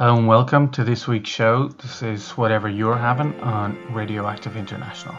Hello and welcome to this week's show. This is Whatever You're Having on Radioactive International.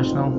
radioactiveinternational.org.